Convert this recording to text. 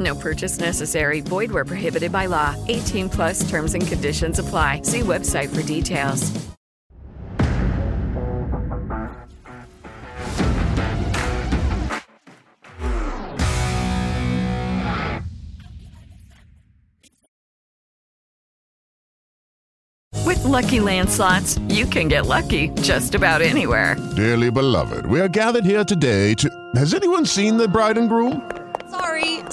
No purchase necessary. Void where prohibited by law. 18 plus terms and conditions apply. See website for details. With Lucky Land slots, you can get lucky just about anywhere. Dearly beloved, we are gathered here today to. Has anyone seen the bride and groom?